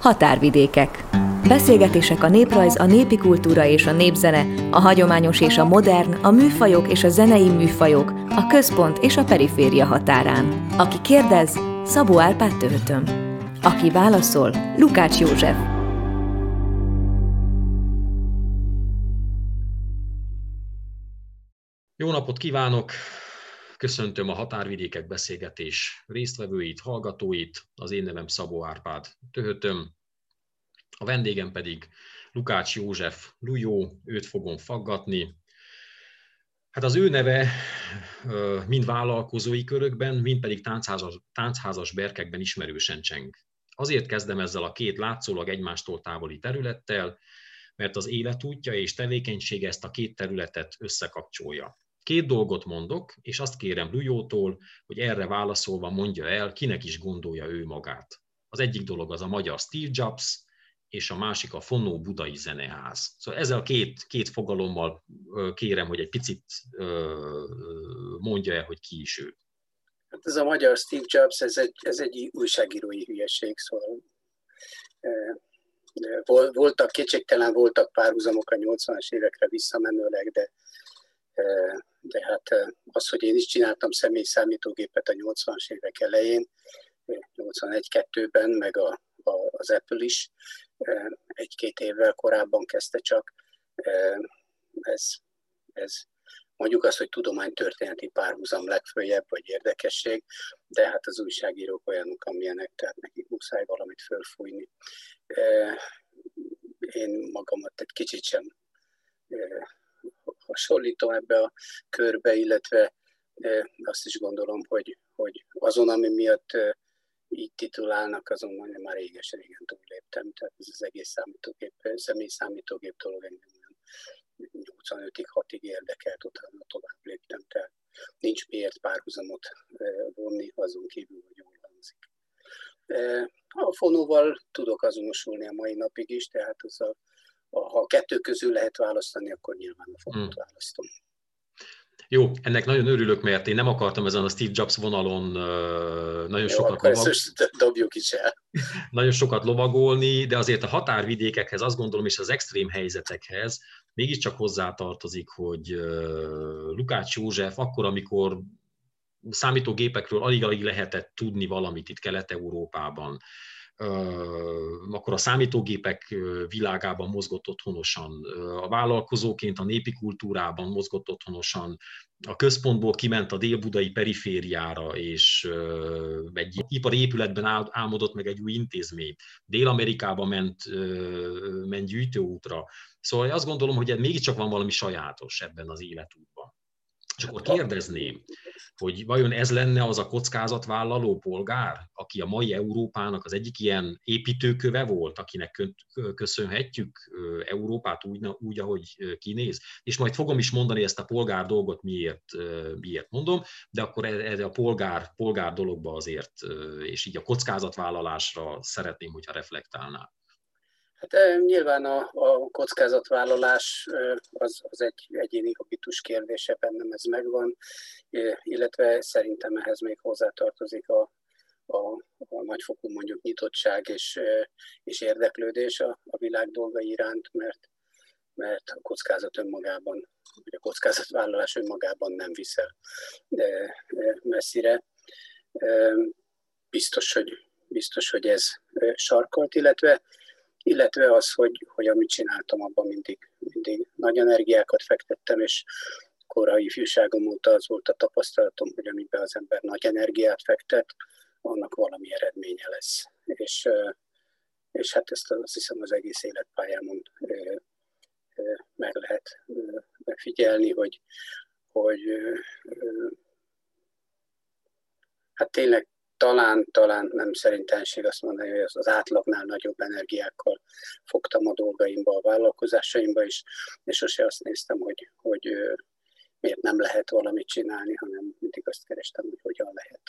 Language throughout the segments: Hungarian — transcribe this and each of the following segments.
Határvidékek. Beszélgetések a néprajz, a népi kultúra és a népzene, a hagyományos és a modern, a műfajok és a zenei műfajok, a központ és a periféria határán. Aki kérdez, Szabó Árpád Töhötöm. Aki válaszol, Lukács József. Jó napot kívánok! Köszöntöm a Határvidékek beszélgetés résztvevőit, hallgatóit. Az én nevem Szabó Árpád Töhötöm. A vendégem pedig Lukács József Lujó, őt fogom faggatni. Hát az ő neve mind vállalkozói körökben, mind pedig táncházas, táncházas berkekben ismerősen cseng. Azért kezdem ezzel a két látszólag egymástól távoli területtel, mert az életútja és tevékenysége ezt a két területet összekapcsolja. Két dolgot mondok, és azt kérem Lujótól, hogy erre válaszolva mondja el, kinek is gondolja ő magát. Az egyik dolog az a magyar Steve Jobs, és a másik a Fonó Budai Zeneház. Szóval ezzel két, két fogalommal kérem, hogy egy picit mondja el, hogy ki is ő. Hát ez a magyar Steve Jobs, ez egy, ez egy újságírói hülyeség, szóval voltak, kétségtelen voltak párhuzamok a 80-as évekre visszamenőleg, de de hát az, hogy én is csináltam személy számítógépet a 80-as évek elején, 81-2-ben, meg a, a, az Apple is egy-két évvel korábban kezdte csak. Ez, ez mondjuk azt, hogy tudománytörténeti párhuzam legfőjebb, vagy érdekesség, de hát az újságírók olyanok, amilyenek, tehát nekik muszáj valamit fölfújni. Én magamat egy kicsit sem hasonlítom ebbe a körbe, illetve azt is gondolom, hogy, hogy azon, ami miatt így titulálnak, azon majdnem már réges régen túlléptem. Tehát ez az egész számítógép, személy számítógép dolog engem 85-ig, 6-ig érdekelt, utána tovább léptem. Tehát nincs miért párhuzamot vonni, azon kívül, hogy jól hangzik. A fonóval tudok azonosulni a mai napig is, tehát az a ha a kettő közül lehet választani, akkor nyilván a fontot hmm. választom. Jó, ennek nagyon örülök, mert én nem akartam ezen a Steve Jobs vonalon nagyon Jó, sokat lovag... dobjuk is el. nagyon sokat lovagolni, de azért a határvidékekhez azt gondolom, és az extrém helyzetekhez mégiscsak hozzátartozik, hogy Lukács József akkor, amikor számítógépekről alig-alig lehetett tudni valamit itt Kelet-Európában, akkor a számítógépek világában mozgott otthonosan, a vállalkozóként a népi kultúrában mozgott otthonosan, a központból kiment a délbudai perifériára, és egy ipari épületben álmodott meg egy új intézmény. Dél-Amerikába ment, ment gyűjtőútra. Szóval azt gondolom, hogy mégiscsak van valami sajátos ebben az életútban. És akkor kérdezném, hogy vajon ez lenne az a kockázatvállaló polgár, aki a mai Európának az egyik ilyen építőköve volt, akinek köszönhetjük Európát úgy, úgy ahogy kinéz. És majd fogom is mondani ezt a polgár dolgot, miért, miért mondom, de akkor erre a polgár, polgár dologba azért, és így a kockázatvállalásra szeretném, hogyha reflektálnál. Hát nyilván a, a kockázatvállalás az, az egy egyéni habitus kérdése, bennem ez megvan, illetve szerintem ehhez még hozzátartozik a, a, a nagyfokú mondjuk nyitottság és, és érdeklődés a, a világ dolgai iránt, mert, mert a kockázat önmagában, vagy a kockázatvállalás önmagában nem viszel de messzire. Biztos, hogy, biztos, hogy ez sarkolt, illetve illetve az, hogy, hogy amit csináltam, abban mindig, mindig nagy energiákat fektettem, és korai ifjúságom óta az volt a tapasztalatom, hogy amiben az ember nagy energiát fektet, annak valami eredménye lesz. És, és hát ezt azt hiszem az egész életpályámon meg lehet megfigyelni, hogy, hogy hát tényleg talán, talán nem szerintenség azt mondani, hogy az átlagnál nagyobb energiákkal fogtam a dolgaimba, a vállalkozásaimba is, és sose azt néztem, hogy, hogy miért nem lehet valamit csinálni, hanem mindig azt kerestem, hogy hogyan lehet.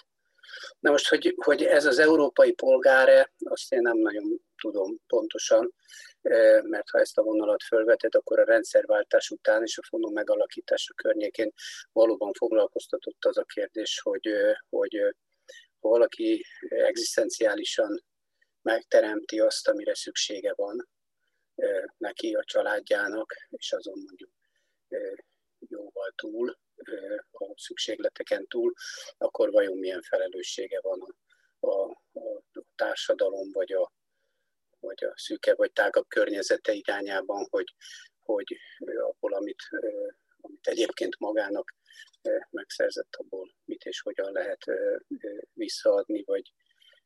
Na most, hogy, hogy ez az európai polgáre, azt én nem nagyon tudom pontosan, mert ha ezt a vonalat fölveted, akkor a rendszerváltás után és a fonó megalakítása környékén valóban foglalkoztatott az a kérdés, hogy, hogy ha valaki egzisztenciálisan megteremti azt, amire szüksége van neki, a családjának, és azon mondjuk jóval túl, a szükségleteken túl, akkor vajon milyen felelőssége van a, a, a társadalom, vagy a, vagy a szűke vagy tágabb környezete irányában, hogy, hogy abból, amit, amit egyébként magának megszerzett, abból mit és hogyan lehet visszaadni, vagy,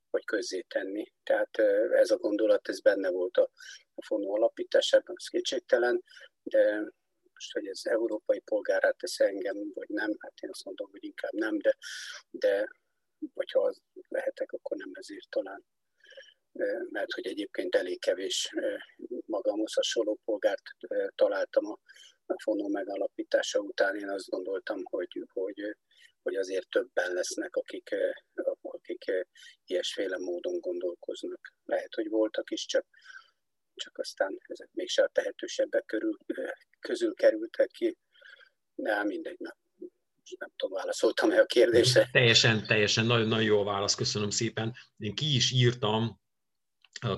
vagy közzétenni. Tehát ez a gondolat, ez benne volt a, a fonó alapításában, az kétségtelen, de most, hogy ez európai polgárát tesz engem, vagy nem, hát én azt mondom, hogy inkább nem, de, de hogyha az lehetek, akkor nem ezért talán mert hogy egyébként elég kevés magamhoz hasonló polgárt találtam a, a fonó megalapítása után. Én azt gondoltam, hogy, hogy, hogy azért többen lesznek, akik, akik ilyesféle módon gondolkoznak. Lehet, hogy voltak is, csak, csak aztán ezek mégse a tehetősebbek körül, közül kerültek ki. De hát mindegy, nem, nem tudom, válaszoltam-e a kérdésre. Teljesen, teljesen, nagyon, nagyon jó a válasz, köszönöm szépen. Én ki is írtam,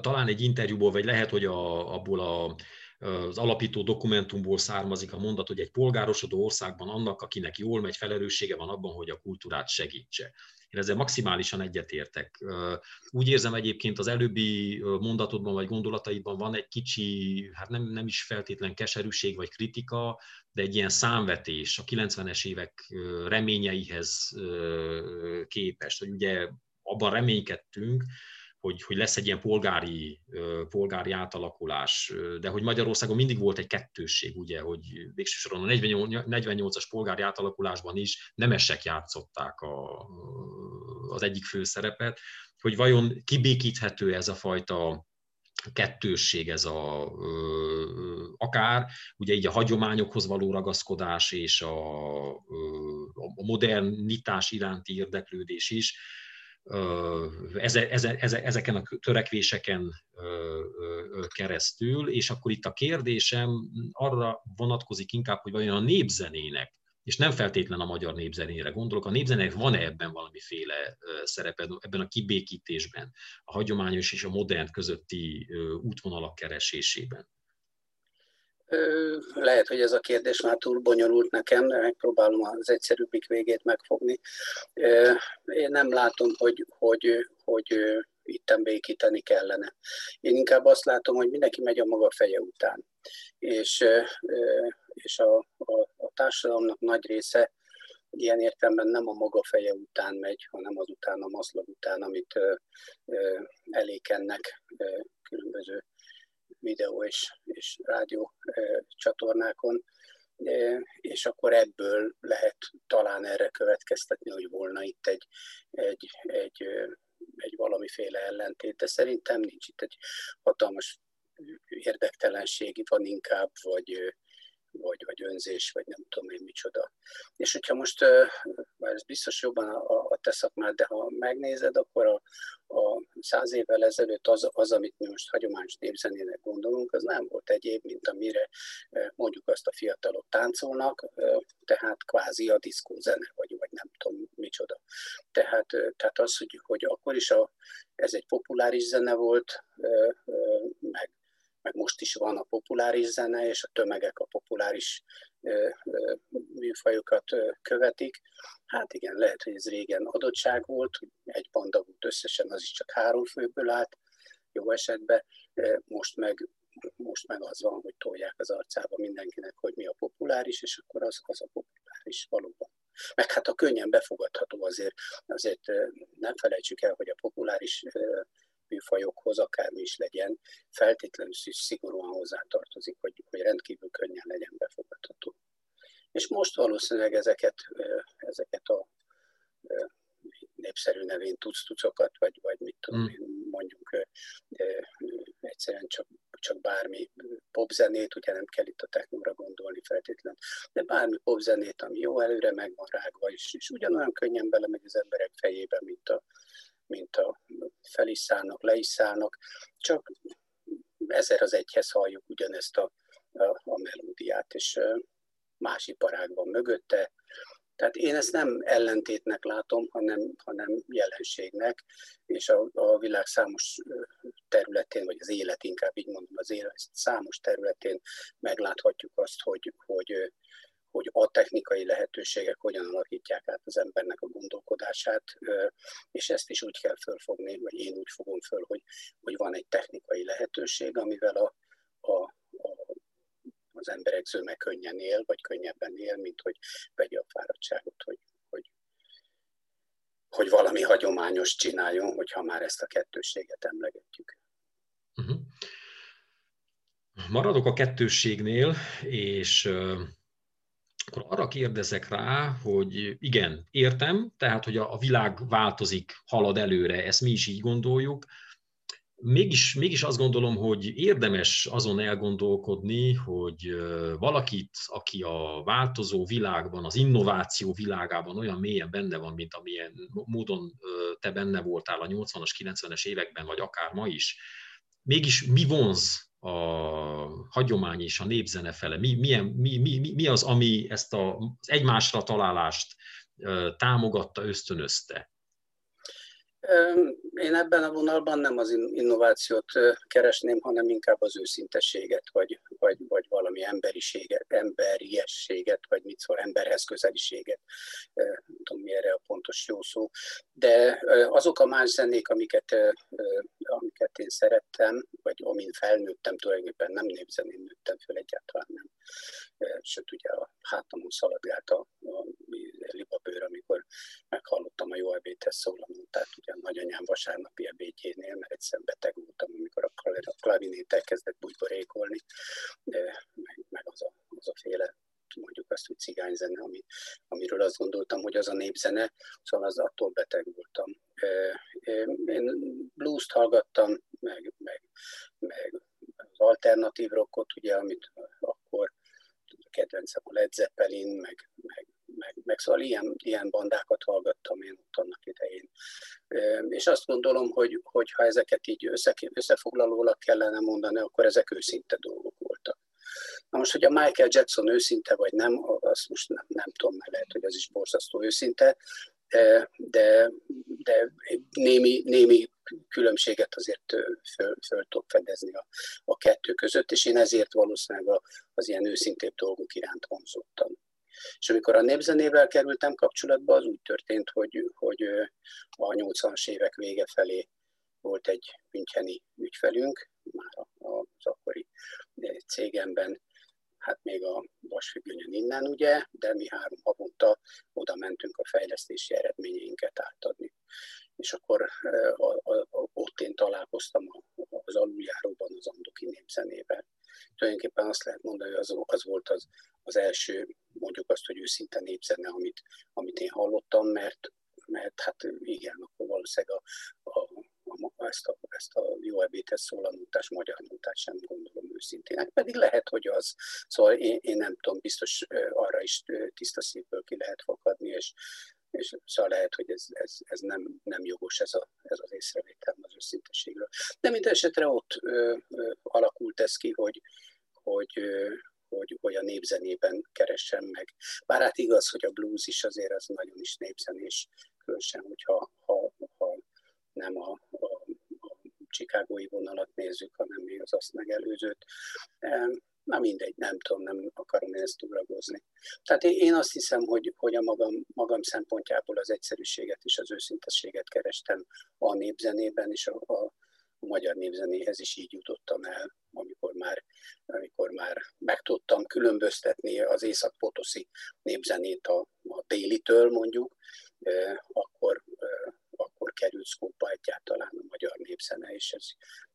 talán egy interjúból, vagy lehet, hogy a, abból a, az alapító dokumentumból származik a mondat, hogy egy polgárosodó országban annak, akinek jól megy, felelőssége van abban, hogy a kultúrát segítse. Én ezzel maximálisan egyetértek. Úgy érzem egyébként az előbbi mondatodban vagy gondolataidban van egy kicsi, hát nem, nem is feltétlen keserűség vagy kritika, de egy ilyen számvetés a 90-es évek reményeihez képest, hogy ugye abban reménykedtünk, hogy, hogy lesz egy ilyen polgári, polgári átalakulás, de hogy Magyarországon mindig volt egy kettősség, ugye, hogy végső soron a 48-as polgári átalakulásban is nemesek játszották a, az egyik főszerepet, hogy vajon kibékíthető ez a fajta kettősség, ez a akár ugye így a hagyományokhoz való ragaszkodás és a, a modernitás iránti érdeklődés is, eze, eze, eze, ezeken a törekvéseken keresztül, és akkor itt a kérdésem arra vonatkozik inkább, hogy vajon a népzenének, és nem feltétlen a magyar népzenére gondolok, a népzenének van-e ebben valamiféle szerepe, ebben a kibékítésben, a hagyományos és a modern közötti útvonalak keresésében? Lehet, hogy ez a kérdés már túl bonyolult nekem, de megpróbálom az egyszerűbbik végét megfogni. Én nem látom, hogy, hogy, hogy itten békíteni kellene. Én inkább azt látom, hogy mindenki megy a maga feje után. És, és a, a, a társadalomnak nagy része ilyen értelemben nem a maga feje után megy, hanem azután a maszlag után, amit elékennek különböző videó és, és rádió csatornákon, és akkor ebből lehet talán erre következtetni, hogy volna itt egy, egy, egy, egy valamiféle ellentét, de szerintem nincs itt egy hatalmas érdektelenség, itt van inkább, vagy, vagy, vagy önzés, vagy nem tudom én micsoda. És hogyha most, bár ez biztos jobban a, a te szakmád, de ha megnézed, akkor a, a száz évvel ezelőtt az, az, amit mi most hagyományos népzenének gondolunk, az nem volt egyéb, mint amire mondjuk azt a fiatalok táncolnak, tehát kvázi a diszkózene, vagy, vagy nem tudom micsoda. Tehát, tehát az, hogy, hogy akkor is a, ez egy populáris zene volt, meg meg most is van a populáris zene, és a tömegek a populáris műfajokat követik. Hát igen, lehet, hogy ez régen adottság volt, egy banda volt összesen, az is csak három főből állt, jó esetben, most meg, most meg az van, hogy tolják az arcába mindenkinek, hogy mi a populáris, és akkor az, az a populáris valóban. Meg hát a könnyen befogadható azért, azért nem felejtsük el, hogy a populáris műfajokhoz, akármi is legyen, feltétlenül szigorúan hozzátartozik, hogy, hogy rendkívül könnyen legyen befogadható. És most valószínűleg ezeket, ezeket a népszerű nevén tuc-tucokat, vagy, vagy mit tudom mm. én, mondjuk egyszerűen csak, csak bármi popzenét, ugye nem kell itt a technóra gondolni feltétlenül, de bármi popzenét, ami jó előre meg van rágva, és, és ugyanolyan könnyen belemegy az emberek fejébe, mint a, mint a fel is szállnak, le is szállnak, csak ezer az egyhez halljuk ugyanezt a, a, a melódiát, és más iparág van mögötte, Tehát én ezt nem ellentétnek látom, hanem, hanem jelenségnek, és a, a világ számos területén, vagy az élet inkább így mondom, az élet számos területén megláthatjuk azt, hogy, hogy, hogy a technikai lehetőségek hogyan alakítják át az embernek a gondolkodását, és ezt is úgy kell fölfogni, vagy én úgy fogom föl, hogy, hogy van egy technikai lehetőség, amivel a, a, a az emberek zöme könnyen él, vagy könnyebben él, mint hogy vegye a fáradtságot, hogy, hogy, hogy valami hagyományos csináljon, hogyha már ezt a kettőséget emlegetjük. Uh-huh. Maradok a kettősségnél, és akkor arra kérdezek rá, hogy igen, értem, tehát, hogy a világ változik, halad előre, ezt mi is így gondoljuk, mégis, mégis azt gondolom, hogy érdemes azon elgondolkodni, hogy valakit, aki a változó világban, az innováció világában olyan mélyen benne van, mint amilyen módon te benne voltál a 80-as, 90-es években, vagy akár ma is, mégis mi vonz a hagyomány és a népzene fele? Mi, milyen, mi, mi, mi az, ami ezt a, az egymásra találást támogatta, ösztönözte? Én ebben a vonalban nem az innovációt keresném, hanem inkább az őszintességet, vagy, vagy, vagy valami emberiséget, emberiességet, vagy mit szól, emberhez közeliséget. Nem tudom, mi erre a pontos jó szó. De azok a más zenék, amiket, amiket én szerettem, vagy amin felnőttem, tulajdonképpen nem népzenén nőttem föl, egyáltalán nem. Sőt, ugye a hátamon szaladgált a, a libabőr, amikor meghallottam a jó ebédhez szólamót, tehát ugye a nagyanyám vasárnapi ebédjénél, mert egyszer beteg voltam, amikor a klavinét elkezdett bujborékolni, meg, meg az, a, az a féle mondjuk azt, hogy cigányzene, ami, amiről azt gondoltam, hogy az a népzene, szóval az attól beteg voltam. Én blues-t hallgattam, meg, meg, meg az alternatív rockot, ugye, amit akkor kedvencem a Led Zeppelin, meg, meg meg, meg szóval ilyen, ilyen bandákat hallgattam én. És azt gondolom, hogy, hogy ha ezeket így össze, összefoglalólag kellene mondani, akkor ezek őszinte dolgok voltak. Na most, hogy a Michael Jackson őszinte vagy nem, azt most nem, nem tudom, mert lehet, hogy az is borzasztó őszinte, de, de, némi, némi különbséget azért föl, föl tudok fedezni a, a kettő között, és én ezért valószínűleg az ilyen őszintébb dolgok iránt vonzottam. És amikor a népzenével kerültem kapcsolatba, az úgy történt, hogy, hogy a 80-as évek vége felé volt egy Müncheni ügyfelünk, már az akkori cégemben, hát még a vasfüggönyön innen, ugye, de mi három havonta oda mentünk a fejlesztési eredményeinket átadni. És akkor a, a, a, ott én találkoztam az aluljáróban az Andoki népzenével. Tulajdonképpen azt lehet mondani, hogy az, az volt az, az első, mondjuk azt, hogy őszinte népzene, amit, amit én hallottam, mert, mert hát igen, akkor valószínűleg a, a, a, ezt, a, ezt a jó ebédhez szólalmútás, magyar múltás sem gondolom őszintének. Pedig lehet, hogy az. Szóval én, én nem tudom, biztos arra is tiszta szívből ki lehet fogadni, és, és szóval lehet, hogy ez, ez, ez nem, nem jogos ez, a, ez az észrevétel az őszinteségről. De mint esetre ott ö, ö, alakult ez ki, hogy, hogy, ö, hogy, hogy a népzenében keressen meg. Bár hát igaz, hogy a blues is azért az nagyon is népzenés, különösen, hogyha ha, ha nem a, a, a csikágói vonalat nézzük, hanem még az azt megelőzőt. Na mindegy, nem tudom, nem akarom ezt túragozni. Tehát én azt hiszem, hogy, hogy a magam, magam szempontjából az egyszerűséget és az őszintességet kerestem a népzenében, és a, a, a magyar népzenéhez is így jutottam el, amikor már, amikor már meg tudtam különböztetni az észak-potoszi népzenét a, a télitől mondjuk, akkor, akkor került szkópa egyáltalán a magyar népzene, és ez,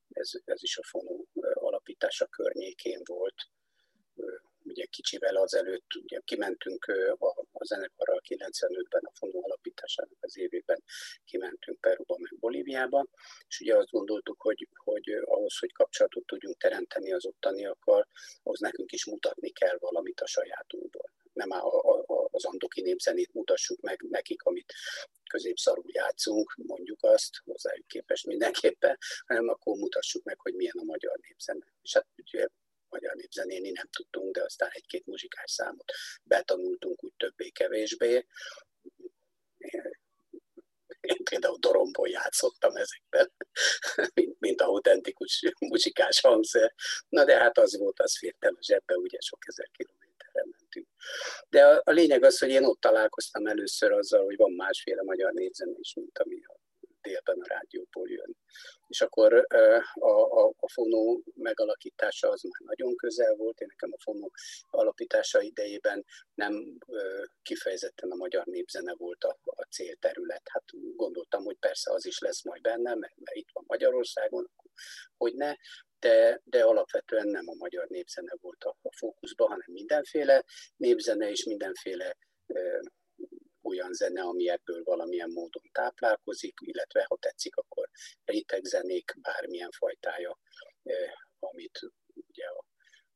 ez, ez is a fonó alapítása környékén volt ugye kicsivel azelőtt ugye kimentünk a, a zenekarral 95-ben a fonó alapításának az évében kimentünk Peruba meg Bolíviába, és ugye azt gondoltuk, hogy, hogy ahhoz, hogy kapcsolatot tudjunk teremteni az ottaniakkal, ahhoz nekünk is mutatni kell valamit a sajátunkból. Nem a, az andoki népzenét mutassuk meg nekik, amit középszarul játszunk, mondjuk azt, hozzájuk képest mindenképpen, hanem akkor mutassuk meg, hogy milyen a magyar népzene. És hát ugye magyar népzenélni nem tudtunk, de aztán egy-két muzsikás számot betanultunk úgy többé-kevésbé. Én például doromból játszottam ezekben, mint, mint autentikus muzsikás hangszer. Na de hát az volt, az fért el a zsebbe, ugye sok ezer mentünk. De a, a lényeg az, hogy én ott találkoztam először azzal, hogy van másféle magyar népzene is, mint ami a délben a rádióból jön. És akkor a, a, a fonó megalakítása az már nagyon közel volt, én nekem a fonó alapítása idejében nem kifejezetten a magyar népzene volt a, a célterület. Hát gondoltam, hogy persze az is lesz majd benne, mert, mert itt van Magyarországon, hogy ne, de, de alapvetően nem a magyar népzene volt a, a fókuszban, hanem mindenféle népzene és mindenféle olyan zene, ami ebből valamilyen módon táplálkozik, illetve ha tetszik, akkor rétegzenék bármilyen fajtája, amit ugye a,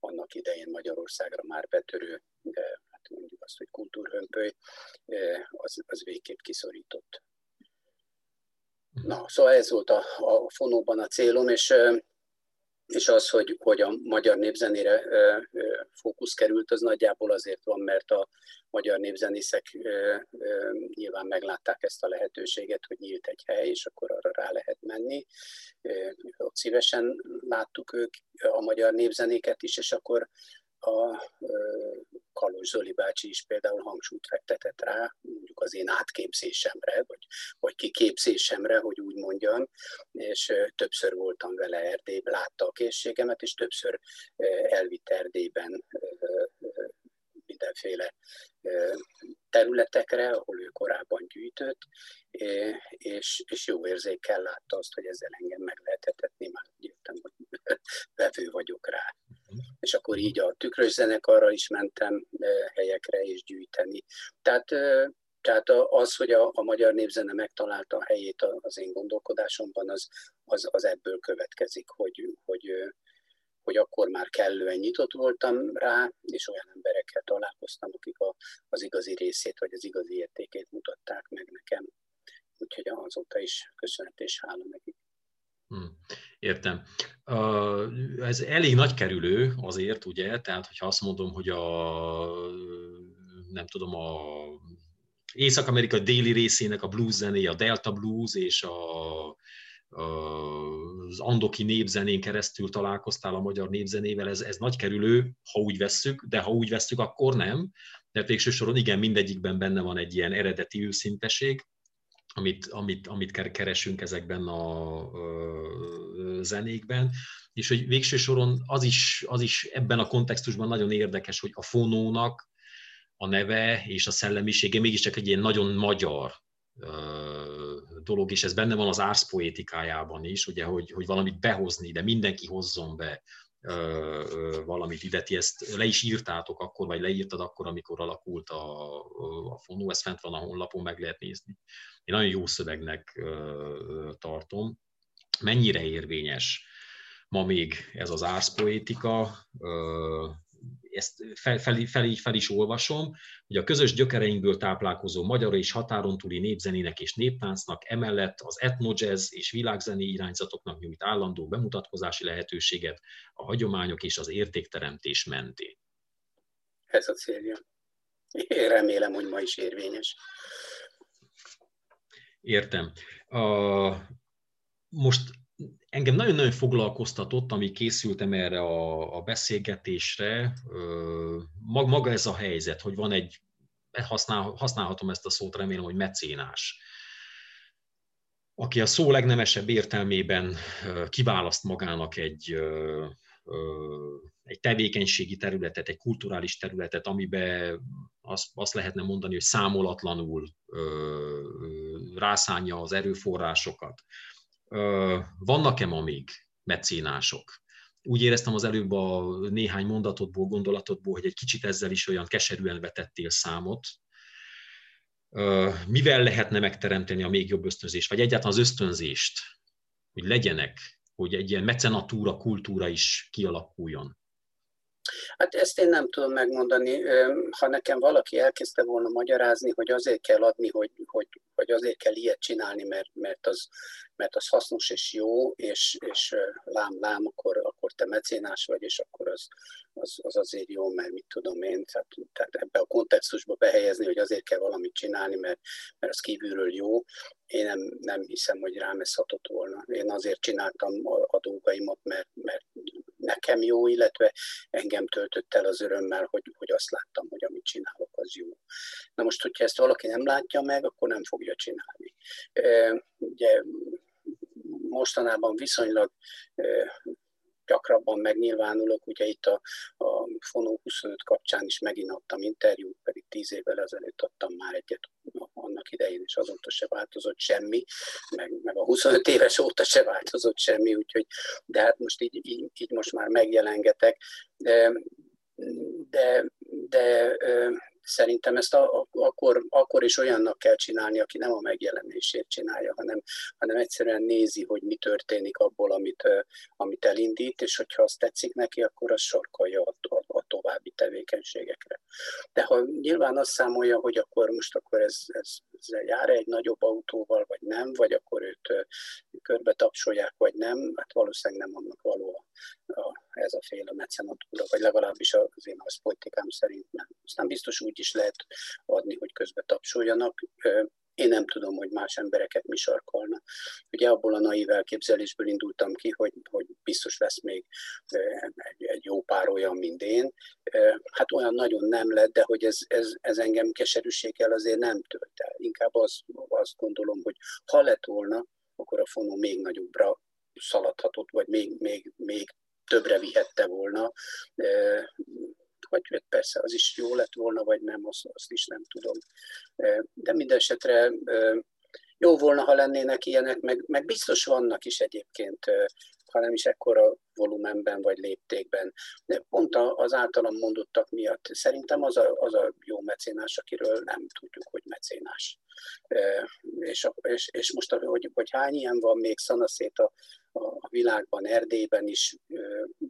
annak idején Magyarországra már betörő, de hát mondjuk azt, hogy kultúrhömpöly, az, az végképp kiszorított. Na, szóval ez volt a, a fonóban a célom, és és az, hogy, hogy a magyar népzenére fókusz került, az nagyjából azért van, mert a magyar népzenészek nyilván meglátták ezt a lehetőséget, hogy nyílt egy hely, és akkor arra rá lehet menni. Ott szívesen láttuk ők a magyar népzenéket is, és akkor a Kalos Zoli bácsi is például hangsúlyt fektetett rá, mondjuk az én átképzésemre, vagy, vagy kiképzésemre, hogy úgy mondjam, és többször voltam vele Erdélyben, látta a készségemet, és többször elvitt Erdélyben mindenféle területekre, ahol ő korábban gyűjtött, és, és jó érzékkel látta azt, hogy ezzel engem meg lehet etetni, már értem, hogy vevő vagyok rá. És akkor így a tükrös zenekarra is mentem helyekre és gyűjteni. Tehát tehát az, hogy a, a magyar népzene megtalálta a helyét az én gondolkodásomban, az, az, az ebből következik, hogy, hogy, hogy akkor már kellően nyitott voltam rá, és olyan emberekkel találkoztam, akik a, az igazi részét, vagy az igazi értékét mutatták meg nekem. Úgyhogy azóta is köszönet és hála nekik. Hmm, értem. Ez elég nagy kerülő azért, ugye, tehát hogyha azt mondom, hogy a nem tudom, a Észak-Amerika déli részének a blues zené, a Delta Blues és a az andoki népzenén keresztül találkoztál a magyar népzenével, ez, ez nagy kerülő, ha úgy vesszük, de ha úgy vesszük, akkor nem. De végső soron igen, mindegyikben benne van egy ilyen eredeti őszinteség, amit, amit, amit keresünk ezekben a zenékben, és hogy végső soron az is, az is ebben a kontextusban nagyon érdekes, hogy a fonónak a neve és a szellemisége mégiscsak egy ilyen nagyon magyar dolog, és ez benne van az ársz poétikájában is, ugye, hogy, hogy valamit behozni, de mindenki hozzon be valamit ide. Ti ezt le is írtátok akkor, vagy leírtad akkor, amikor alakult a, a fonó, ez fent van a honlapon, meg lehet nézni. Én nagyon jó szövegnek tartom. Mennyire érvényes ma még ez az árszpoétika, ezt fel, fel, fel, fel is olvasom, hogy a közös gyökereinkből táplálkozó magyar és határon túli népzenének és néptáncnak emellett az etnojazz és világzené irányzatoknak nyújt állandó bemutatkozási lehetőséget a hagyományok és az értékteremtés mentén. Ez a célja. Én remélem, hogy ma is érvényes. Értem. Uh, most engem nagyon-nagyon foglalkoztatott, ami készültem erre a, a beszélgetésre, maga ez a helyzet, hogy van egy, használ, használhatom ezt a szót, remélem, hogy mecénás, aki a szó legnemesebb értelmében kiválaszt magának egy, egy tevékenységi területet, egy kulturális területet, amiben azt, azt lehetne mondani, hogy számolatlanul rászánja az erőforrásokat, vannak-e ma még mecénások? Úgy éreztem az előbb a néhány mondatodból, gondolatodból, hogy egy kicsit ezzel is olyan keserűen vetettél számot. Mivel lehetne megteremteni a még jobb ösztönzést, vagy egyáltalán az ösztönzést, hogy legyenek, hogy egy ilyen mecenatúra kultúra is kialakuljon? Hát ezt én nem tudom megmondani. Ha nekem valaki elkezdte volna magyarázni, hogy azért kell adni, hogy, hogy, hogy azért kell ilyet csinálni, mert, mert, az, mert az hasznos és jó, és, és lám, lám, akkor, akkor te mecénás vagy, és akkor az, az, az azért jó, mert mit tudom én, tehát, tehát ebbe a kontextusba behelyezni, hogy azért kell valamit csinálni, mert, mert az kívülről jó, én nem, nem hiszem, hogy rám ez hatott volna. Én azért csináltam a, a dolgaimat, mert, mert nekem jó, illetve engem töltött el az örömmel, hogy, hogy azt láttam, hogy amit csinálok, az jó. Na most, hogyha ezt valaki nem látja meg, akkor nem fogja csinálni. Ugye mostanában viszonylag gyakrabban megnyilvánulok, ugye itt a, a Fonó 25 kapcsán is megint adtam interjút, pedig tíz évvel ezelőtt adtam már egyet annak idején, és azóta se változott semmi, meg, meg a 25 éves óta se változott semmi, úgyhogy, de hát most így, így, így most már megjelengetek, de, de, de szerintem ezt a, akkor, akkor is olyannak kell csinálni, aki nem a megjelenésért csinálja, hanem, hanem egyszerűen nézi, hogy mi történik abból, amit, amit elindít, és hogyha azt tetszik neki, akkor az sorkolja a, a, a további tevékenységekre. De ha nyilván azt számolja, hogy akkor most akkor ez, ez, jár egy nagyobb autóval, vagy nem, vagy akkor őt körbe tapsolják, vagy nem, hát valószínűleg nem annak való a, a, ez a féle mecenatúra, vagy legalábbis az én politikám szerint nem. Aztán biztos úgy is lehet adni, hogy közbe tapsoljanak. Én nem tudom, hogy más embereket mi sarkolna. Ugye abból a naív elképzelésből indultam ki, hogy, hogy biztos lesz még egy, egy jó pár olyan, mint én. Hát olyan nagyon nem lett, de hogy ez, ez, ez engem keserűséggel azért nem tölt el. Inkább azt, azt gondolom, hogy ha lett volna, akkor a fonó még nagyobbra szaladhatott, vagy még, még, még többre vihette volna. Vagy persze az is jó lett volna, vagy nem, azt, azt is nem tudom. De minden esetre jó volna, ha lennének ilyenek, meg, meg biztos vannak is egyébként, ha nem is ekkora volumenben vagy léptékben. De pont az általam mondottak miatt szerintem az a, az a jó mecénás, akiről nem tudjuk, hogy mecénás. És, és, és most, hogy, hogy hány ilyen van még szanaszét a, a világban, Erdélyben is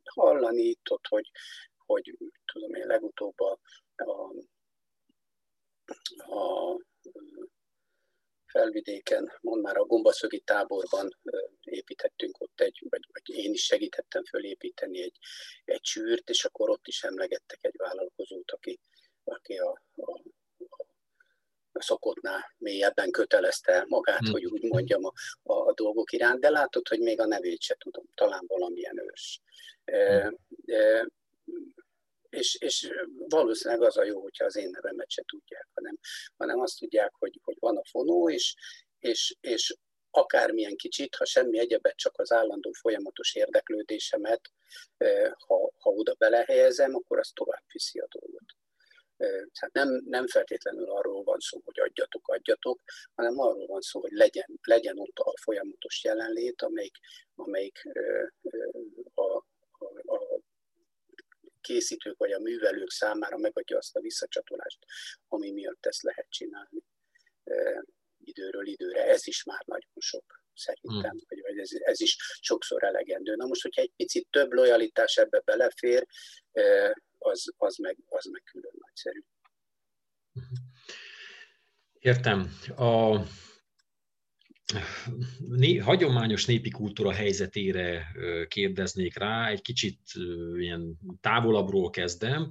hallani itt, ott, hogy, hogy tudom én, legutóbb a, a, a felvidéken, mond már a gombaszögi táborban építettünk ott egy, vagy, vagy én is segítettem fölépíteni egy, egy csűrt, és akkor ott is emlegettek egy vállalkozót, aki, aki a, a, a szokottnál mélyebben kötelezte el magát, hmm. hogy úgy mondjam a, a, a dolgok iránt, de látod, hogy még a nevét se tudom, talán valamilyen ős. Hmm. E, és, és valószínűleg az a jó, hogyha az én nevemet se tudják, hanem, hanem azt tudják, hogy, hogy van a fonó, és, és, és akármilyen kicsit, ha semmi egyebet, csak az állandó folyamatos érdeklődésemet, ha, ha oda belehelyezem, akkor az tovább viszi a dolgot. Tehát nem, nem feltétlenül arról van szó, hogy adjatok, adjatok, hanem arról van szó, hogy legyen, legyen ott a folyamatos jelenlét, amelyik, amelyik a, a, a készítők vagy a művelők számára megadja azt a visszacsatolást, ami miatt ezt lehet csinálni időről időre. Ez is már nagyon sok szerintem, hmm. vagy ez, ez is sokszor elegendő. Na most, hogyha egy picit több lojalitás ebbe belefér, az, az, meg, az meg külön nagyszerű. Értem. A né, hagyományos népi kultúra helyzetére kérdeznék rá, egy kicsit ilyen távolabbról kezdem,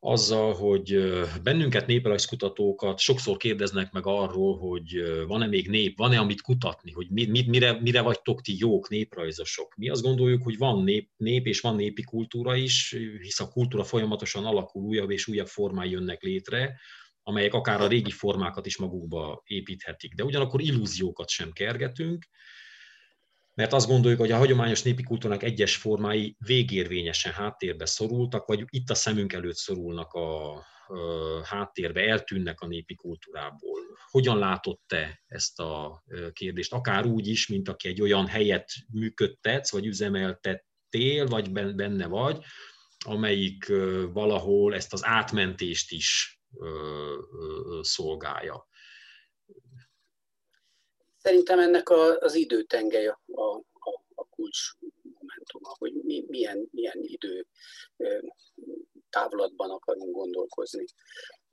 azzal, hogy bennünket néprajzkutatókat sokszor kérdeznek meg arról, hogy van-e még nép, van-e amit kutatni, hogy mi, mire, mire vagytok ti jók néprajzosok. Mi azt gondoljuk, hogy van nép, nép és van népi kultúra is, hisz a kultúra folyamatosan alakul, újabb és újabb formái jönnek létre, amelyek akár a régi formákat is magukba építhetik. De ugyanakkor illúziókat sem kergetünk, mert azt gondoljuk, hogy a hagyományos népi kultúrnak egyes formái végérvényesen háttérbe szorultak, vagy itt a szemünk előtt szorulnak a, háttérbe, eltűnnek a népi kultúrából. Hogyan látod te ezt a kérdést? Akár úgy is, mint aki egy olyan helyet működtetsz, vagy üzemeltettél, vagy benne vagy, amelyik valahol ezt az átmentést is szolgálja. Szerintem ennek a, az időtengely a, a, a kulcs momentuma, hogy mi, milyen, milyen idő távlatban akarunk gondolkozni.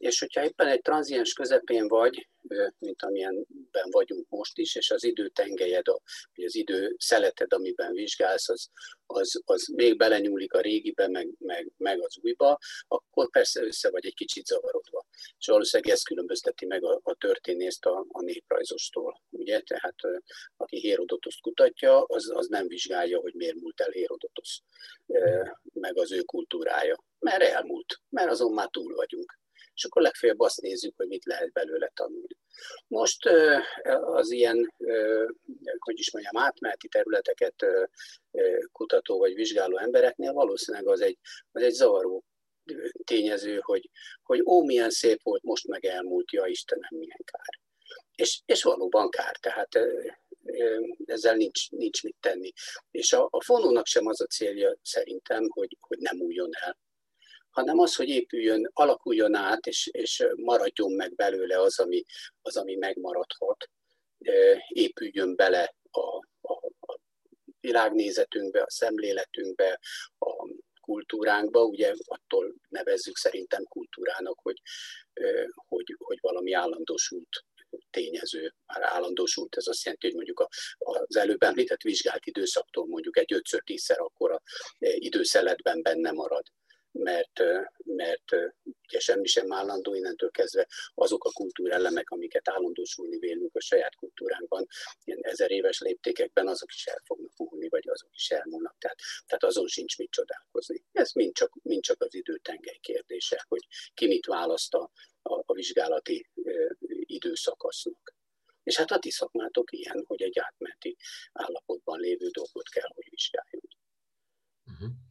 És hogyha éppen egy tranziens közepén vagy, mint amilyenben vagyunk most is, és az időtengelyed, vagy az idő szeleted, amiben vizsgálsz, az, az, az még belenyúlik a régibe, meg, meg, meg az újba, akkor persze össze vagy egy kicsit zavarodva. És valószínűleg ez különbözteti meg a, a történészt a, a néprajzostól. Ugye? Tehát aki Hérodotoszt kutatja, az, az nem vizsgálja, hogy miért múlt el Hérodotosz, meg az ő kultúrája. Mert elmúlt, mert azon már túl vagyunk és akkor legfeljebb azt nézzük, hogy mit lehet belőle tanulni. Most az ilyen, hogy is mondjam, átmeneti területeket kutató vagy vizsgáló embereknél valószínűleg az egy, az egy zavaró tényező, hogy, hogy ó, milyen szép volt, most meg elmúlt, ja Istenem, milyen kár. És, és valóban kár, tehát ezzel nincs, nincs mit tenni. És a, a fonónak sem az a célja szerintem, hogy, hogy nem újjon el, hanem az, hogy épüljön, alakuljon át, és, és maradjon meg belőle az, ami, az, ami megmaradhat, épüljön bele a, a, a világnézetünkbe, a szemléletünkbe, a kultúránkba, ugye attól nevezzük szerintem kultúrának, hogy, hogy, hogy valami állandósult tényező. Már állandósult, ez azt jelenti, hogy mondjuk az előbb említett vizsgált időszaktól mondjuk egy 5-10-szer akkora időszeletben benne marad mert, mert ugye semmi sem állandó, innentől kezdve azok a kultúrelemek, amiket állandósulni vélünk a saját kultúránkban, ilyen ezer éves léptékekben, azok is el fognak múlni, vagy azok is elmúlnak. Tehát, tehát azon sincs mit csodálkozni. Ez mind csak, mind csak az időtengely kérdése, hogy ki mit választ a, a, a vizsgálati időszakasznak. És hát a ti szakmátok ilyen, hogy egy átmeneti állapotban lévő dolgot kell, hogy vizsgáljon.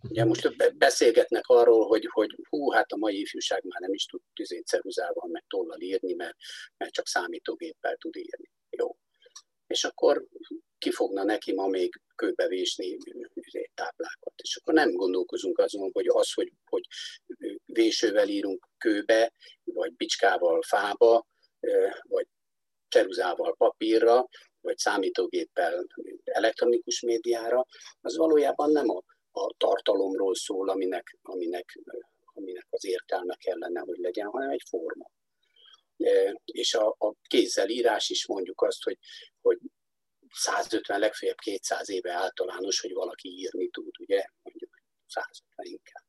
Ugye most beszélgetnek arról, hogy, hogy hú, hát a mai ifjúság már nem is tud tüzét ceruzával, meg tollal írni, mert, mert csak számítógéppel tud írni. Jó. És akkor ki fogna neki ma még kőbevésni táplákat. És akkor nem gondolkozunk azon, hogy az, hogy, hogy vésővel írunk kőbe, vagy bicskával fába, vagy ceruzával papírra, vagy számítógéppel elektronikus médiára, az valójában nem a a tartalomról szól, aminek, aminek, aminek az értelme kellene, hogy legyen, hanem egy forma. E, és a, a kézzel írás is mondjuk azt, hogy, hogy 150, legfeljebb 200 éve általános, hogy valaki írni tud, ugye? Mondjuk 150 inkább.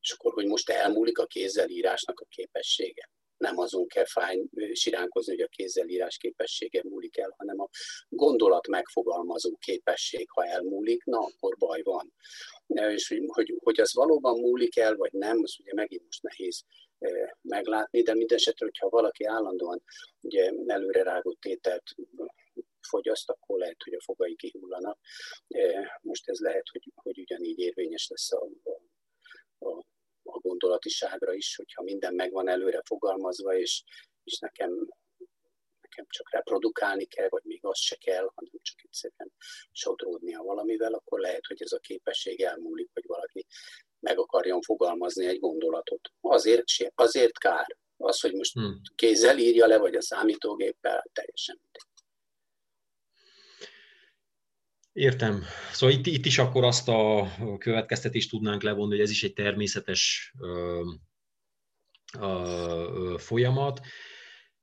És akkor, hogy most elmúlik a kézzel írásnak a képessége nem azon kell fájn siránkozni, hogy a kézzel írás képessége múlik el, hanem a gondolat megfogalmazó képesség, ha elmúlik, na akkor baj van. És hogy, hogy, hogy az valóban múlik el, vagy nem, az ugye megint most nehéz meglátni, de mindesetre, hogyha valaki állandóan ugye előre rágott ételt fogyaszt, akkor lehet, hogy a fogai kihullanak. Most ez lehet, hogy, hogy ugyanígy érvényes lesz a, a, a a gondolatiságra is, hogyha minden megvan előre fogalmazva, és, és nekem, nekem csak reprodukálni kell, vagy még az se kell, hanem csak egyszerűen sodródnia valamivel, akkor lehet, hogy ez a képesség elmúlik, hogy valaki meg akarjon fogalmazni egy gondolatot. Azért, azért kár. Az, hogy most hmm. kézzel írja le, vagy a számítógéppel, teljesen mindegy. Értem. Szóval itt, itt is akkor azt a következtetést tudnánk levonni, hogy ez is egy természetes ö, ö, folyamat,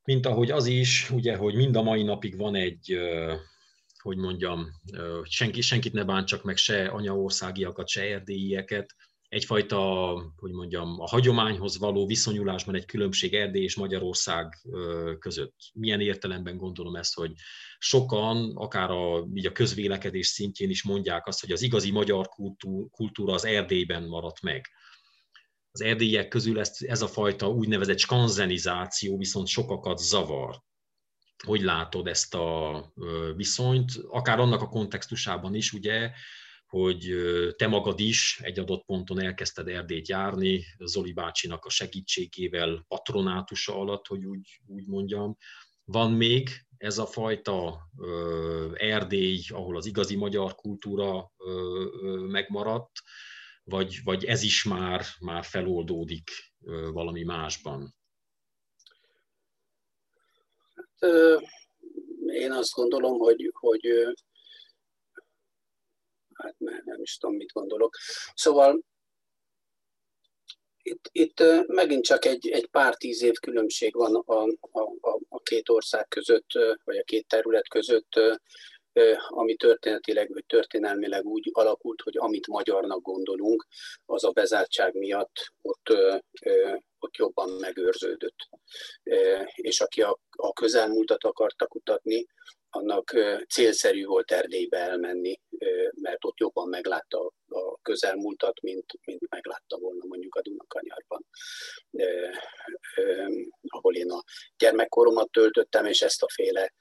mint ahogy az is, ugye, hogy mind a mai napig van egy, ö, hogy mondjam, senki, senkit ne bántsak meg se anyaországiakat, se erdélyieket, egyfajta, hogy mondjam, a hagyományhoz való viszonyulásban egy különbség Erdély és Magyarország között. Milyen értelemben gondolom ezt, hogy sokan, akár a, így a közvélekedés szintjén is mondják azt, hogy az igazi magyar kultúra az Erdélyben maradt meg. Az erdélyek közül ezt, ez a fajta úgynevezett skanzenizáció viszont sokakat zavar. Hogy látod ezt a viszonyt, akár annak a kontextusában is, ugye, hogy te magad is egy adott ponton elkezdted Erdélyt járni, Zoli bácsinak a segítségével, patronátusa alatt, hogy úgy, úgy mondjam. Van még ez a fajta Erdély, ahol az igazi magyar kultúra megmaradt, vagy, vagy ez is már, már feloldódik valami másban? Hát, én azt gondolom, hogy, hogy hát nem, nem is tudom, mit gondolok. Szóval Itt, itt megint csak egy, egy pár tíz év különbség van a, a, a két ország között, vagy a két terület között, ami történetileg vagy történelmileg úgy alakult, hogy amit magyarnak gondolunk, az a bezártság miatt ott, ott jobban megőrződött. És aki a, a közelmúltat akarta kutatni, annak célszerű volt Erdélybe elmenni, mert ott jobban meglátta a közelmúltat, mint, mint meglátta volna mondjuk a Dunakanyarban, ahol én a gyermekkoromat töltöttem, és ezt a féle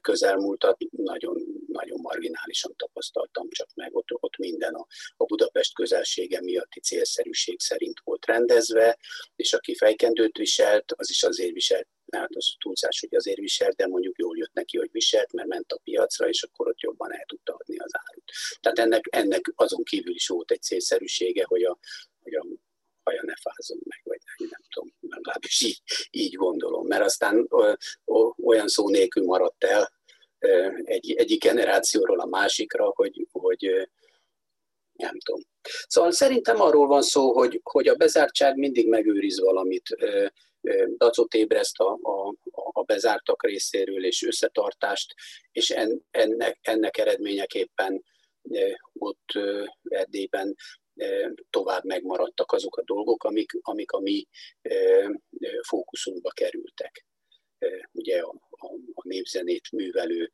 közelmúltat nagyon, nagyon marginálisan tapasztaltam csak meg, ott, ott minden a, a Budapest közelsége miatti célszerűség szerint volt rendezve, és aki fejkendőt viselt, az is azért viselt, hát az túlzás, hogy azért viselt, de mondjuk jól jött neki, hogy viselt, mert ment a piacra, és akkor ott jobban el tudta adni az árut. Tehát ennek, ennek azon kívül is volt egy célszerűsége, hogy a, hogy a haja ne fázzon meg, vagy nem tudom, legalábbis így, így gondolom. Mert aztán ö, ö, olyan szó nélkül maradt el ö, egy, egyik generációról a másikra, hogy, hogy nem tudom. Szóval szerintem arról van szó, hogy, hogy a bezártság mindig megőriz valamit, dacot ébreszt a, a, a bezártak részéről és összetartást, és en, ennek, ennek eredményeképpen ott Erdélyben tovább megmaradtak azok a dolgok, amik, amik a mi fókuszunkba kerültek. Ugye a, a, a népzenét művelő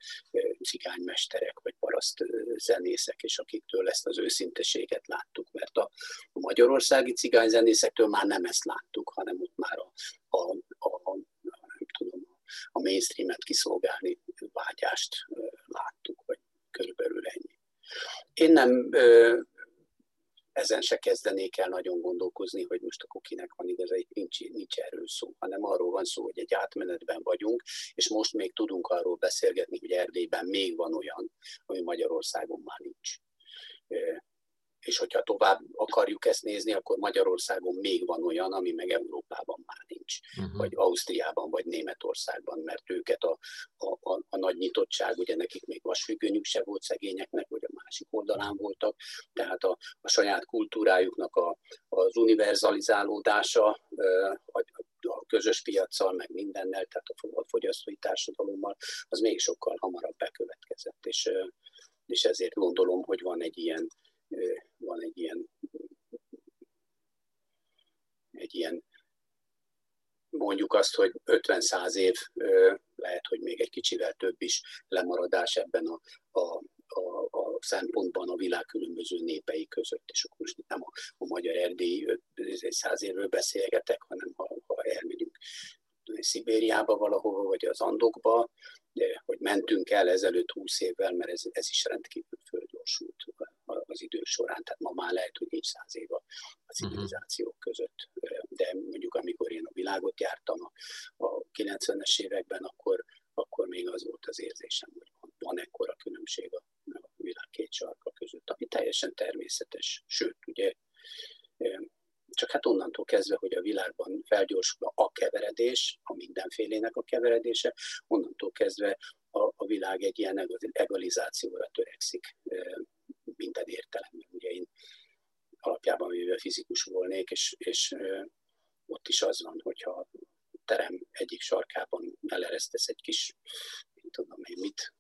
cigánymesterek vagy paraszt zenészek, és akiktől ezt az őszinteséget láttuk, mert a, a magyarországi cigányzenészektől már nem ezt láttuk, hanem ott már a, a, a, nem tudom, a mainstreamet kiszolgálni vágyást láttuk, vagy körülbelül ennyi. Én nem ezen se kezdenék el nagyon gondolkozni, hogy most akkor kinek van igaza, nincs, nincs erről szó, hanem arról van szó, hogy egy átmenetben vagyunk, és most még tudunk arról beszélgetni, hogy Erdélyben még van olyan, ami Magyarországon már nincs és hogyha tovább akarjuk ezt nézni, akkor Magyarországon még van olyan, ami meg Európában már nincs, uh-huh. vagy Ausztriában, vagy Németországban, mert őket a, a, a, a nagy nyitottság, ugye nekik még vasfüggönyük se volt szegényeknek, vagy a másik oldalán voltak, tehát a, a saját kultúrájuknak a, az univerzalizálódása, a, a közös piaccal, meg mindennel, tehát a fogyasztói társadalommal, az még sokkal hamarabb bekövetkezett, és, és ezért gondolom, hogy van egy ilyen van egy ilyen, egy ilyen mondjuk azt, hogy 50-100 év, lehet, hogy még egy kicsivel több is lemaradás ebben a, a, a, a szempontban a világ különböző népei között, és akkor most nem a, a magyar erdély száz évről beszélgetek, hanem ha, ha elmegyünk Szibériába valahova, vagy az Andokba, hogy mentünk el ezelőtt 20 évvel, mert ez, ez is rendkívül fölgyorsult az idő során. Tehát ma már lehet, hogy nincs száz év a, a civilizációk között. De mondjuk amikor én a világot jártam a, a 90-es években, akkor, akkor még az volt az érzésem, hogy van, ekkora különbség a, a világ két sarka között, ami teljesen természetes. Sőt, ugye csak hát onnantól kezdve, hogy a világban felgyorsul a keveredés, a mindenfélének a keveredése, onnantól kezdve a, a világ egy ilyen egalizációra törekszik minden értelemben. Ugye én alapjában véve fizikus volnék, és, és ott is az van, hogyha terem egyik sarkában eleresztesz egy kis, nem tudom még mit,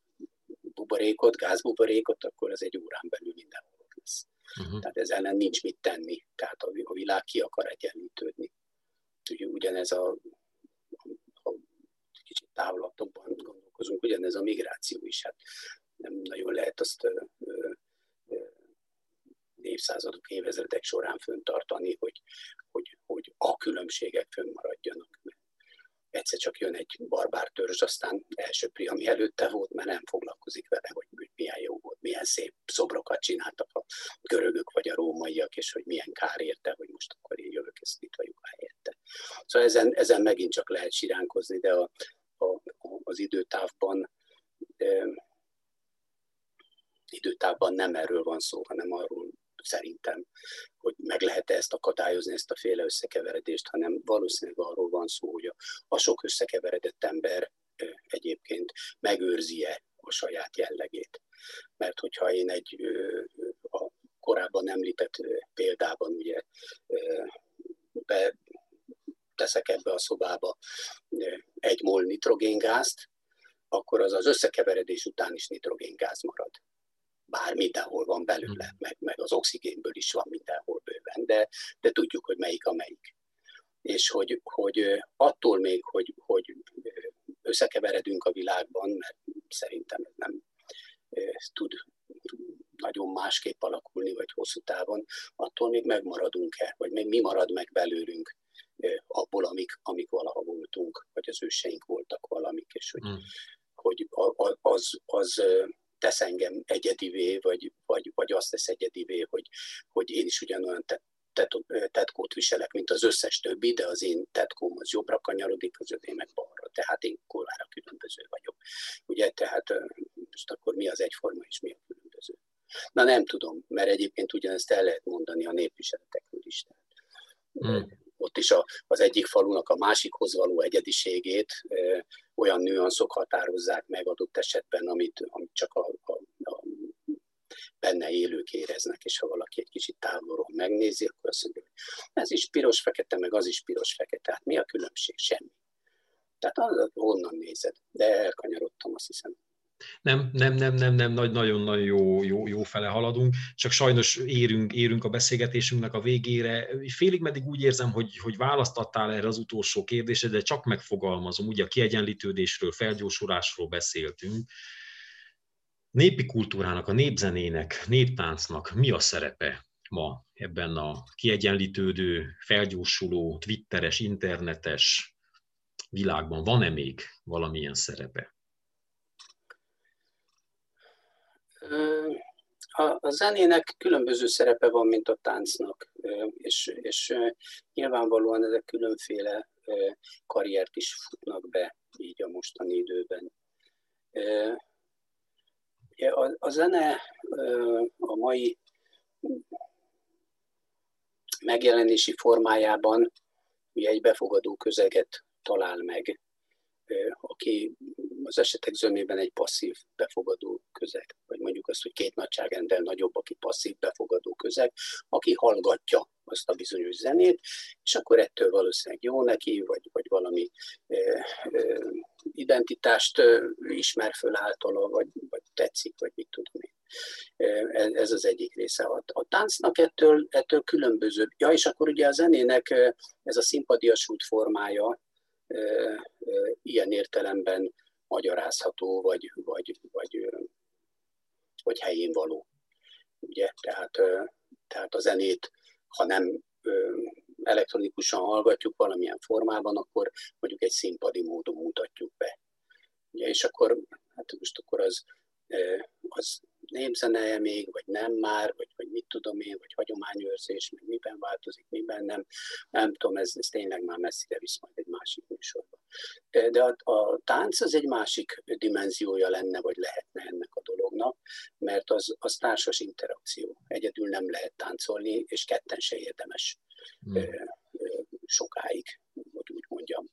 buborékot, gázbuborékot, akkor az egy órán belül mindenhol lesz. Uh-huh. Tehát ezzel ellen nincs mit tenni. Tehát a, világ ki akar egyenlítődni. Ugye ugyanez a, a, a kicsit távlatokban gondolkozunk, ugyanez a migráció is. Hát nem nagyon lehet azt ö, ö, évszázadok, évezredek során föntartani, hogy, hogy, hogy a különbségek fönnmaradjanak. Egyszer csak jön egy barbár törzs, aztán elsöpri, ami előtte volt, mert nem foglalkozik vele, hogy milyen jó volt, milyen szép szobrokat csináltak a görögök vagy a rómaiak, és hogy milyen kár érte, hogy most akkor én jövök, ezt mit vagyok helyette. Szóval ezen, ezen megint csak lehet siránkozni, de a, a, az időtávban e, időtávban nem erről van szó, hanem arról szerintem, hogy meg lehet-e ezt akadályozni, ezt a féle összekeveredést, hanem valószínűleg arról van szó, hogy a sok összekeveredett ember egyébként megőrzi-e a saját jellegét. Mert hogyha én egy a korábban említett példában ugye be teszek ebbe a szobába egy mol nitrogéngázt, akkor az az összekeveredés után is nitrogéngáz marad. Bár mindenhol van belőle, hmm. meg, meg az oxigénből is van mindenhol bőven, de, de tudjuk, hogy melyik a melyik. És hogy, hogy attól még, hogy, hogy összekeveredünk a világban, mert szerintem ez nem tud nagyon másképp alakulni, vagy hosszú távon, attól még megmaradunk-e, vagy még mi marad meg belőlünk abból, amik, amik valaha voltunk, vagy az őseink voltak valamik, és hogy, hmm. hogy az, az tesz engem egyedivé, vagy, vagy, vagy azt tesz egyedivé, hogy, hogy én is ugyanolyan tetkót viselek, mint az összes többi, de az én tetkóm az jobbra kanyarodik, az övé meg balra. Tehát én kurvára különböző vagyok. Ugye, tehát most akkor mi az egyforma és mi a különböző? Na nem tudom, mert egyébként ugyanezt el lehet mondani a népviseletekről is. Hmm. Ott is a, az egyik falunak a másikhoz való egyediségét olyan nüanszok határozzák meg adott esetben, amit, amit csak a, a, a benne élők éreznek, és ha valaki egy kicsit távolról megnézi, akkor azt mondja, hogy ez is piros-fekete, meg az is piros-fekete. Hát mi a különbség? Semmi. Tehát az, honnan nézed. De elkanyarodtam, azt hiszem. Nem, nem, nem, nem, nem, nagyon-nagyon jó, jó, jó fele haladunk, csak sajnos érünk, érünk a beszélgetésünknek a végére. Félig meddig úgy érzem, hogy, hogy választattál erre az utolsó kérdésre, de csak megfogalmazom, ugye a kiegyenlítődésről, felgyorsulásról beszéltünk. Népi kultúrának, a népzenének, néptáncnak mi a szerepe ma ebben a kiegyenlítődő, felgyorsuló, twitteres, internetes világban? Van-e még valamilyen szerepe? A, zenének különböző szerepe van, mint a táncnak, és, és nyilvánvalóan ezek különféle karriert is futnak be így a mostani időben. A, a zene a mai megjelenési formájában ugye egy befogadó közeget talál meg, aki az esetek zömében egy passzív befogadó közeg, vagy mondjuk azt, hogy két nagyságrendel nagyobb, aki passzív befogadó közeg, aki hallgatja azt a bizonyos zenét, és akkor ettől valószínűleg jó neki, vagy, vagy valami e, e, identitást ismer föl általa, vagy, vagy tetszik, vagy mit tudom én. Ez az egyik része. A, a táncnak ettől, ettől különböző. Ja, és akkor ugye a zenének ez a szimpadiasult formája, ilyen értelemben magyarázható, vagy, vagy, vagy, vagy helyén való. Ugye? Tehát, tehát a zenét, ha nem elektronikusan hallgatjuk valamilyen formában, akkor mondjuk egy színpadi módon mutatjuk be. Ugye? És akkor, hát most akkor az, az népzeneje még, vagy nem már, vagy, vagy mit tudom én, vagy hagyományőrzés, meg miben változik, miben nem. Nem tudom, ez, ez tényleg már messzire visz majd egy másik műsorba. De a, a tánc az egy másik dimenziója lenne, vagy lehetne ennek a dolognak, mert az, az társas interakció. Egyedül nem lehet táncolni, és ketten se érdemes hmm. sokáig, hogy úgy mondjam.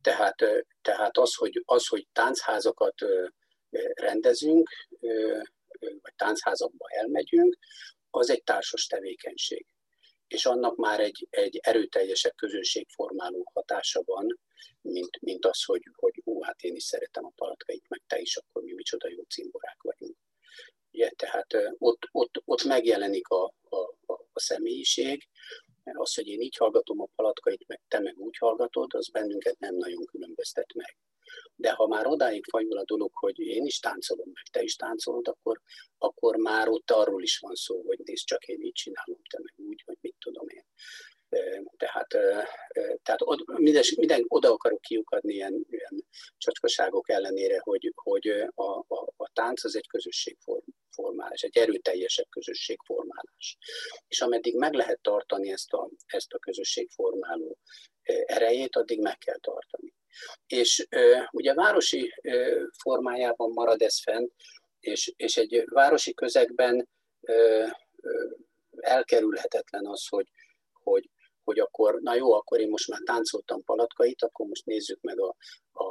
Tehát, tehát az, hogy, az, hogy táncházakat rendezünk, vagy táncházakba elmegyünk, az egy társas tevékenység. És annak már egy, egy erőteljesebb közönségformáló hatása van, mint, mint az, hogy, hogy ó, hát én is szeretem a palatkait, meg te is, akkor mi micsoda jó cimborák vagyunk. Ugye, tehát ott, ott, ott megjelenik a, a, a, személyiség, az, hogy én így hallgatom a palatkait, meg te meg úgy hallgatod, az bennünket nem nagyon különböztet meg. De ha már odáig fajul a dolog, hogy én is táncolom, meg te is táncolod, akkor, akkor már ott arról is van szó, hogy nézd, csak én így csinálom, te meg úgy, vagy mit tudom én. Tehát, tehát minden, minden oda akarok kiukadni ilyen, ilyen csacskaságok ellenére, hogy, hogy a, a, a tánc az egy közösségformálás, egy erőteljesebb közösségformálás. És ameddig meg lehet tartani ezt a, ezt a közösségformáló erejét, addig meg kell tartani. És ugye városi formájában marad ez fent, és, és egy városi közegben elkerülhetetlen az, hogy, hogy, hogy akkor, na jó, akkor én most már táncoltam palatkait, akkor most nézzük meg a, a,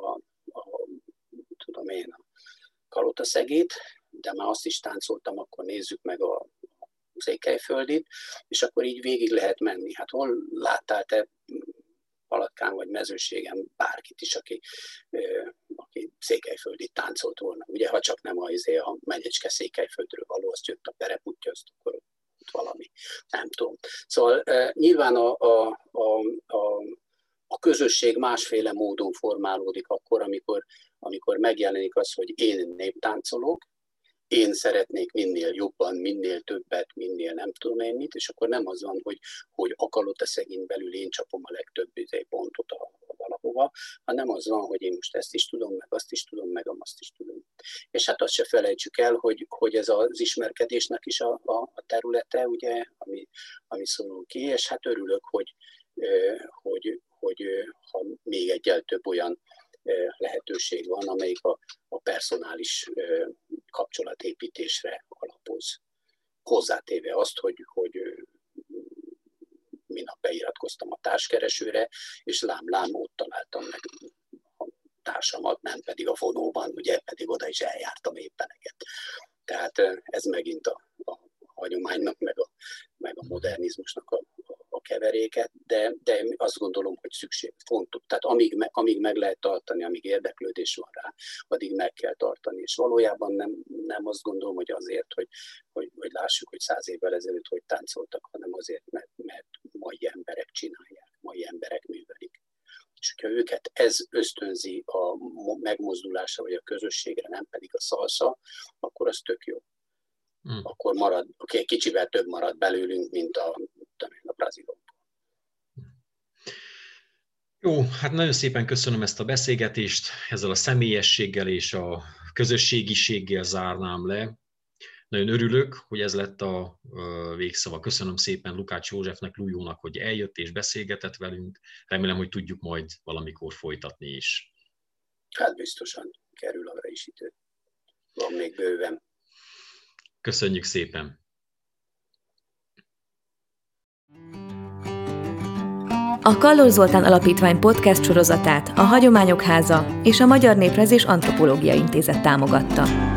a tudom én, a kalotaszegét, de már azt is táncoltam, akkor nézzük meg a székelyföldit, és akkor így végig lehet menni. Hát hol láttál te Palatkán vagy mezőségen bárkit is, aki, aki székelyföldi táncolt volna. Ugye, ha csak nem a, izé, a megyecske székelyföldről való, azt jött a pereputja, azt akkor ott valami, nem tudom. Szóval nyilván a, a, a, a, a közösség másféle módon formálódik akkor, amikor, amikor megjelenik az, hogy én néptáncolok, én szeretnék minél jobban, minél többet, minél nem tudom én mit, és akkor nem az van, hogy, hogy akalott a szegény belül én csapom a legtöbb izé pontot a, a valahova, hanem az van, hogy én most ezt is tudom, meg azt is tudom, meg azt is tudom. És hát azt se felejtsük el, hogy, hogy ez az ismerkedésnek is a, a, a területe, ugye, ami, ami szólunk ki, és hát örülök, hogy, hogy, hogy ha még egyel több olyan lehetőség van, amelyik a, a personális kapcsolatépítésre alapoz. Hozzátéve azt, hogy, hogy minap beiratkoztam a társkeresőre, és lám-lám ott találtam meg a társamat, nem pedig a fonóban, ugye pedig oda is eljártam éppen egyet. Tehát ez megint a, a hagyománynak, meg a, meg a modernizmusnak a keveréket, de, de azt gondolom, hogy szükség, fontos. Tehát amíg, me, amíg meg lehet tartani, amíg érdeklődés van rá, addig meg kell tartani. És valójában nem, nem azt gondolom, hogy azért, hogy, hogy, hogy lássuk, hogy száz évvel ezelőtt hogy táncoltak, hanem azért, mert, mert mai emberek csinálják, mai emberek művelik. És hogyha őket ez ösztönzi a megmozdulásra vagy a közösségre, nem pedig a szalsza, akkor az tök jó. Hmm. Akkor marad, okay, kicsivel több marad belőlünk, mint a Jó, hát nagyon szépen köszönöm ezt a beszélgetést, ezzel a személyességgel és a közösségiséggel zárnám le. Nagyon örülök, hogy ez lett a végszava. Köszönöm szépen Lukács Józsefnek, Lújónak, hogy eljött és beszélgetett velünk. Remélem, hogy tudjuk majd valamikor folytatni is. Hát biztosan kerül arra is idő. Van még bőven. Köszönjük szépen! A Kallor Zoltán Alapítvány podcast sorozatát a Hagyományok Háza és a Magyar Néprezés Antropológia Intézet támogatta.